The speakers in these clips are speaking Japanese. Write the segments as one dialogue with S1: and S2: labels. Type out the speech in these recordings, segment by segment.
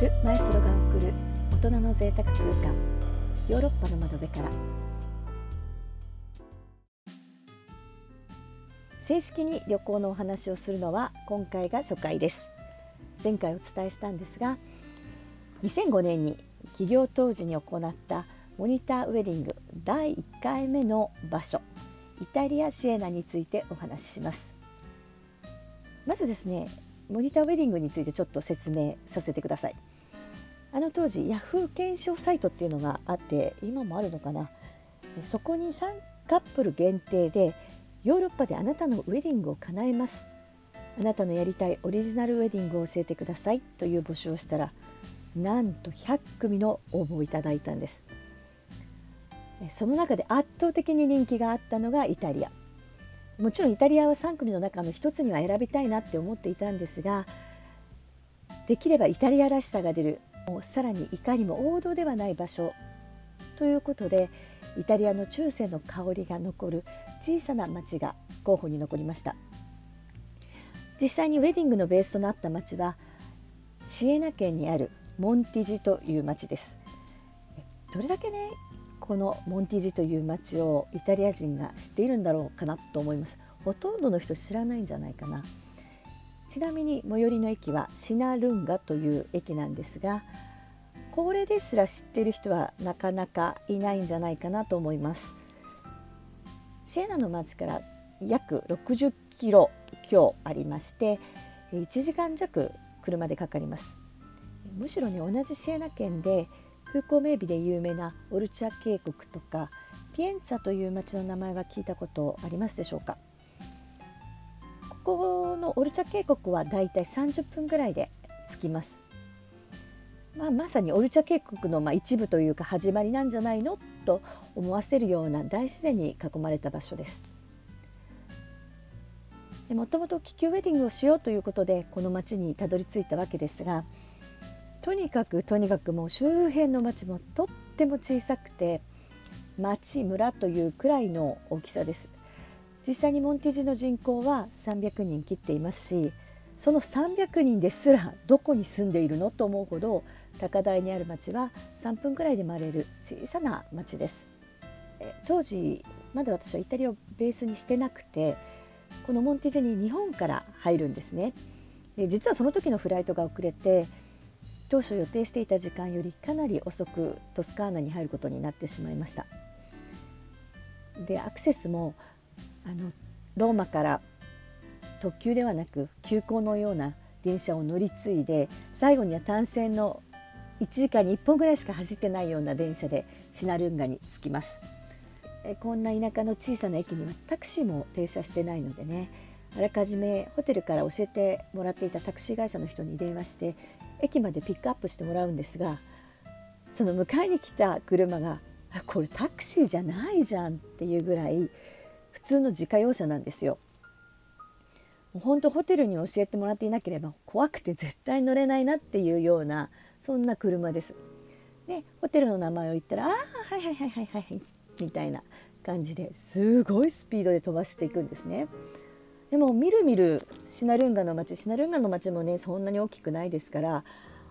S1: ル・マエストロが送る大人の贅沢空間。ヨーロッパの窓辺から。正式に旅行のお話をするのは今回が初回です。前回お伝えしたんですが2005年に起業当時に行ったモニターウェディング第1回目の場所イタリア・シエナについてお話しします。まずですねモニターウェディングについてちょっと説明させてください。あの当時ヤフー検証サイトっていうのがあって今もあるのかな。そこに3カップル限定でヨーロッパであなたのウェディングを叶えます。あなたのやりたいオリジナルウェディングを教えてください。という募集をしたらなんと100組の応募をいただいたんです。その中で圧倒的に人気があったのがイタリア。もちろんイタリアは3組の中の1つには選びたいなって思っていたんですができればイタリアらしさが出るさらにいかにも王道ではない場所ということでイタリアの中世の香りが残る小さな町が候補に残りました。実際にウェディングのベースとなった町はシエナ県にあるモンティジという町です。どれだけねこのモンティジという町をイタリア人が知っているんだろうかなと思います。ほとんどの人知らないんじゃないかな。ちなみに最寄りの駅はシナルンガという駅なんですがこれですら知ってる人はなかなかいないんじゃないかなと思います。シエナの町から約60キロ強ありまして1時間弱車でかかります。むしろね同じシエナ県で風光明媚で有名なオルチャ渓谷とかピエンツァという町の名前は聞いたことありますでしょうか？このオルチャ渓谷はだいたい30分ぐらいで着きます、まあ、まさにオルチャ渓谷のま一部というか始まりなんじゃないのと思わせるような大自然に囲まれた場所です。もともと気球ウェディングをしようということでこの町にたどり着いたわけですがとにかくとにかくもう周辺の町もとっても小さくて町村というくらいの大きさです。実際にモンティジの人口は300人切っていますしその300人ですらどこに住んでいるのと思うほど高台にある町は3分くらいで回れる小さな町です。当時まだ私はイタリアをベースにしてなくてこのモンティジに日本から入るんですね。で実はその時のフライトが遅れて当初予定していた時間よりかなり遅くトスカーナに入ることになってしまいました。でアクセスもあのローマから特急ではなく急行のような電車を乗り継いで最後には単線の1時間に1本ぐらいしか走ってないような電車でシナルンガに着きます。えこんな田舎の小さな駅にはタクシーも停車してないのでねあらかじめホテルから教えてもらっていたタクシー会社の人に電話して駅までピックアップしてもらうんですがその迎えに来た車が「これタクシーじゃないじゃん」っていうぐらい普通の自家用車なんですよ。もう本当ホテルに教えてもらっていなければ怖くて絶対乗れないなっていうようなそんな車です。でホテルの名前を言ったら「ああはいはいはいはいはい」みたいな感じですごいスピードで飛ばしていくんですね。でもみるみるシナルンガの町シナルンガの町もねそんなに大きくないですから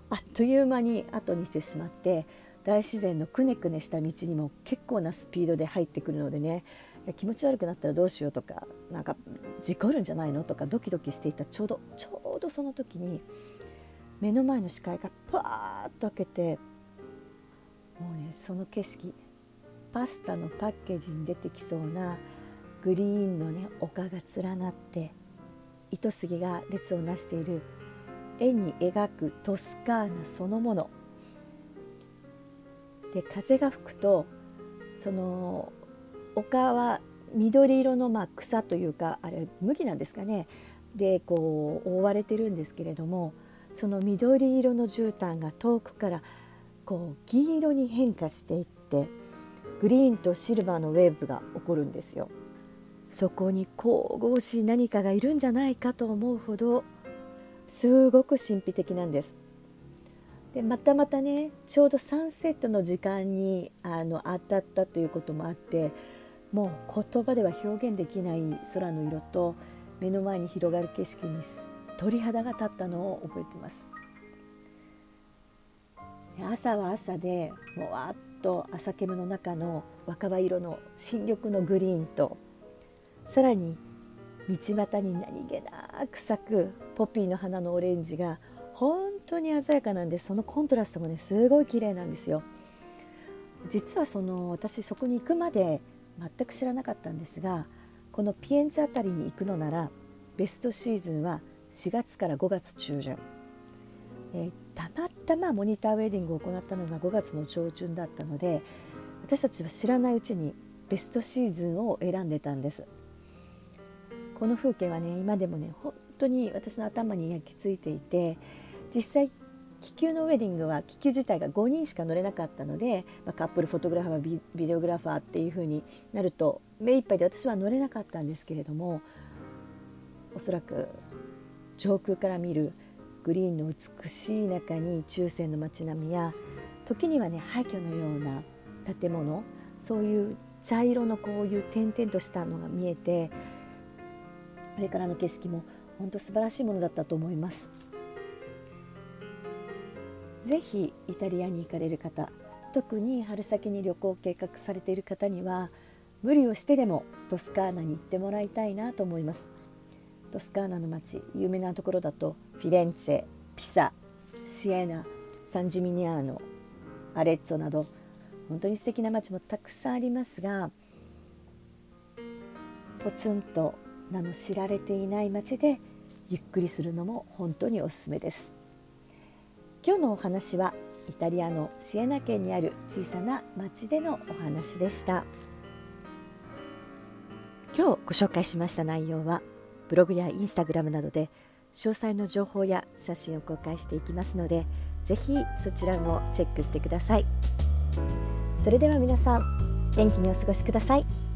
S1: あっという間に後にしてしまって大自然のくねくねした道にも結構なスピードで入ってくるのでね気持ち悪くなったらどうしようとかなんか事故るんじゃないのとかドキドキしていたちょうどちょうどその時に目の前の視界がパーッと開けてもうねその景色パスタのパッケージに出てきそうなグリーンのね丘が連なって糸杉が列をなしている絵に描くトスカーナそのもの。で風が吹くとその丘は緑色のまあ草というかあれ麦なんですかねでこう覆われてるんですけれどもその緑色の絨毯が遠くからこう銀色に変化していってグリーンとシルバーのウェーブが起こるんですよ。そこに神々しい何かがいるんじゃないかと思うほどすごく神秘的なんです。でまたまたねちょうどサンセットの時間にあの当たったということもあってもう言葉では表現できない空の色と目の前に広がる景色に鳥肌が立ったのを覚えてます。朝は朝でもわっと朝煙の中の若葉色の新緑のグリーンとさらに道端に何気なく咲くポピーの花のオレンジが本当に鮮やかなんでそのコントラストもねすごい綺麗なんですよ実はその私そこに行くまで全く知らなかったんですがこのピエンツあたりに行くのならベストシーズンは4月から5月中旬、えー、たまたまモニターウェディングを行ったのが5月の上旬だったので私たちは知らないうちにベストシーズンを選んでたんです。この風景はね今でもね本当に私の頭に焼き付いていて実際気球のウェディングは気球自体が5人しか乗れなかったので、まあ、カップルフォトグラファービデオグラファーっていう風になると目いっぱいで私は乗れなかったんですけれどもおそらく上空から見るグリーンの美しい中に中世の街並みや時にはね廃墟のような建物そういう茶色のこういう点々としたのが見えてこれからの景色も本当素晴らしいものだったと思います。ぜひイタリアに行かれる方特に春先に旅行を計画されている方には無理をしてでもトスカーナに行ってもらいたいなと思います。トスカーナの街有名なところだとフィレンツェピサシエナサンジミニアーノアレッツォなど本当に素敵な街もたくさんありますがポツンと名の知られていない街でゆっくりするのも本当におすすめです。今日のお話はイタリアのシエナ県にある小さな町でのお話でした今日ご紹介しました内容はブログやインスタグラムなどで詳細の情報や写真を公開していきますのでぜひそちらもチェックしてくださいそれでは皆さん元気にお過ごしください。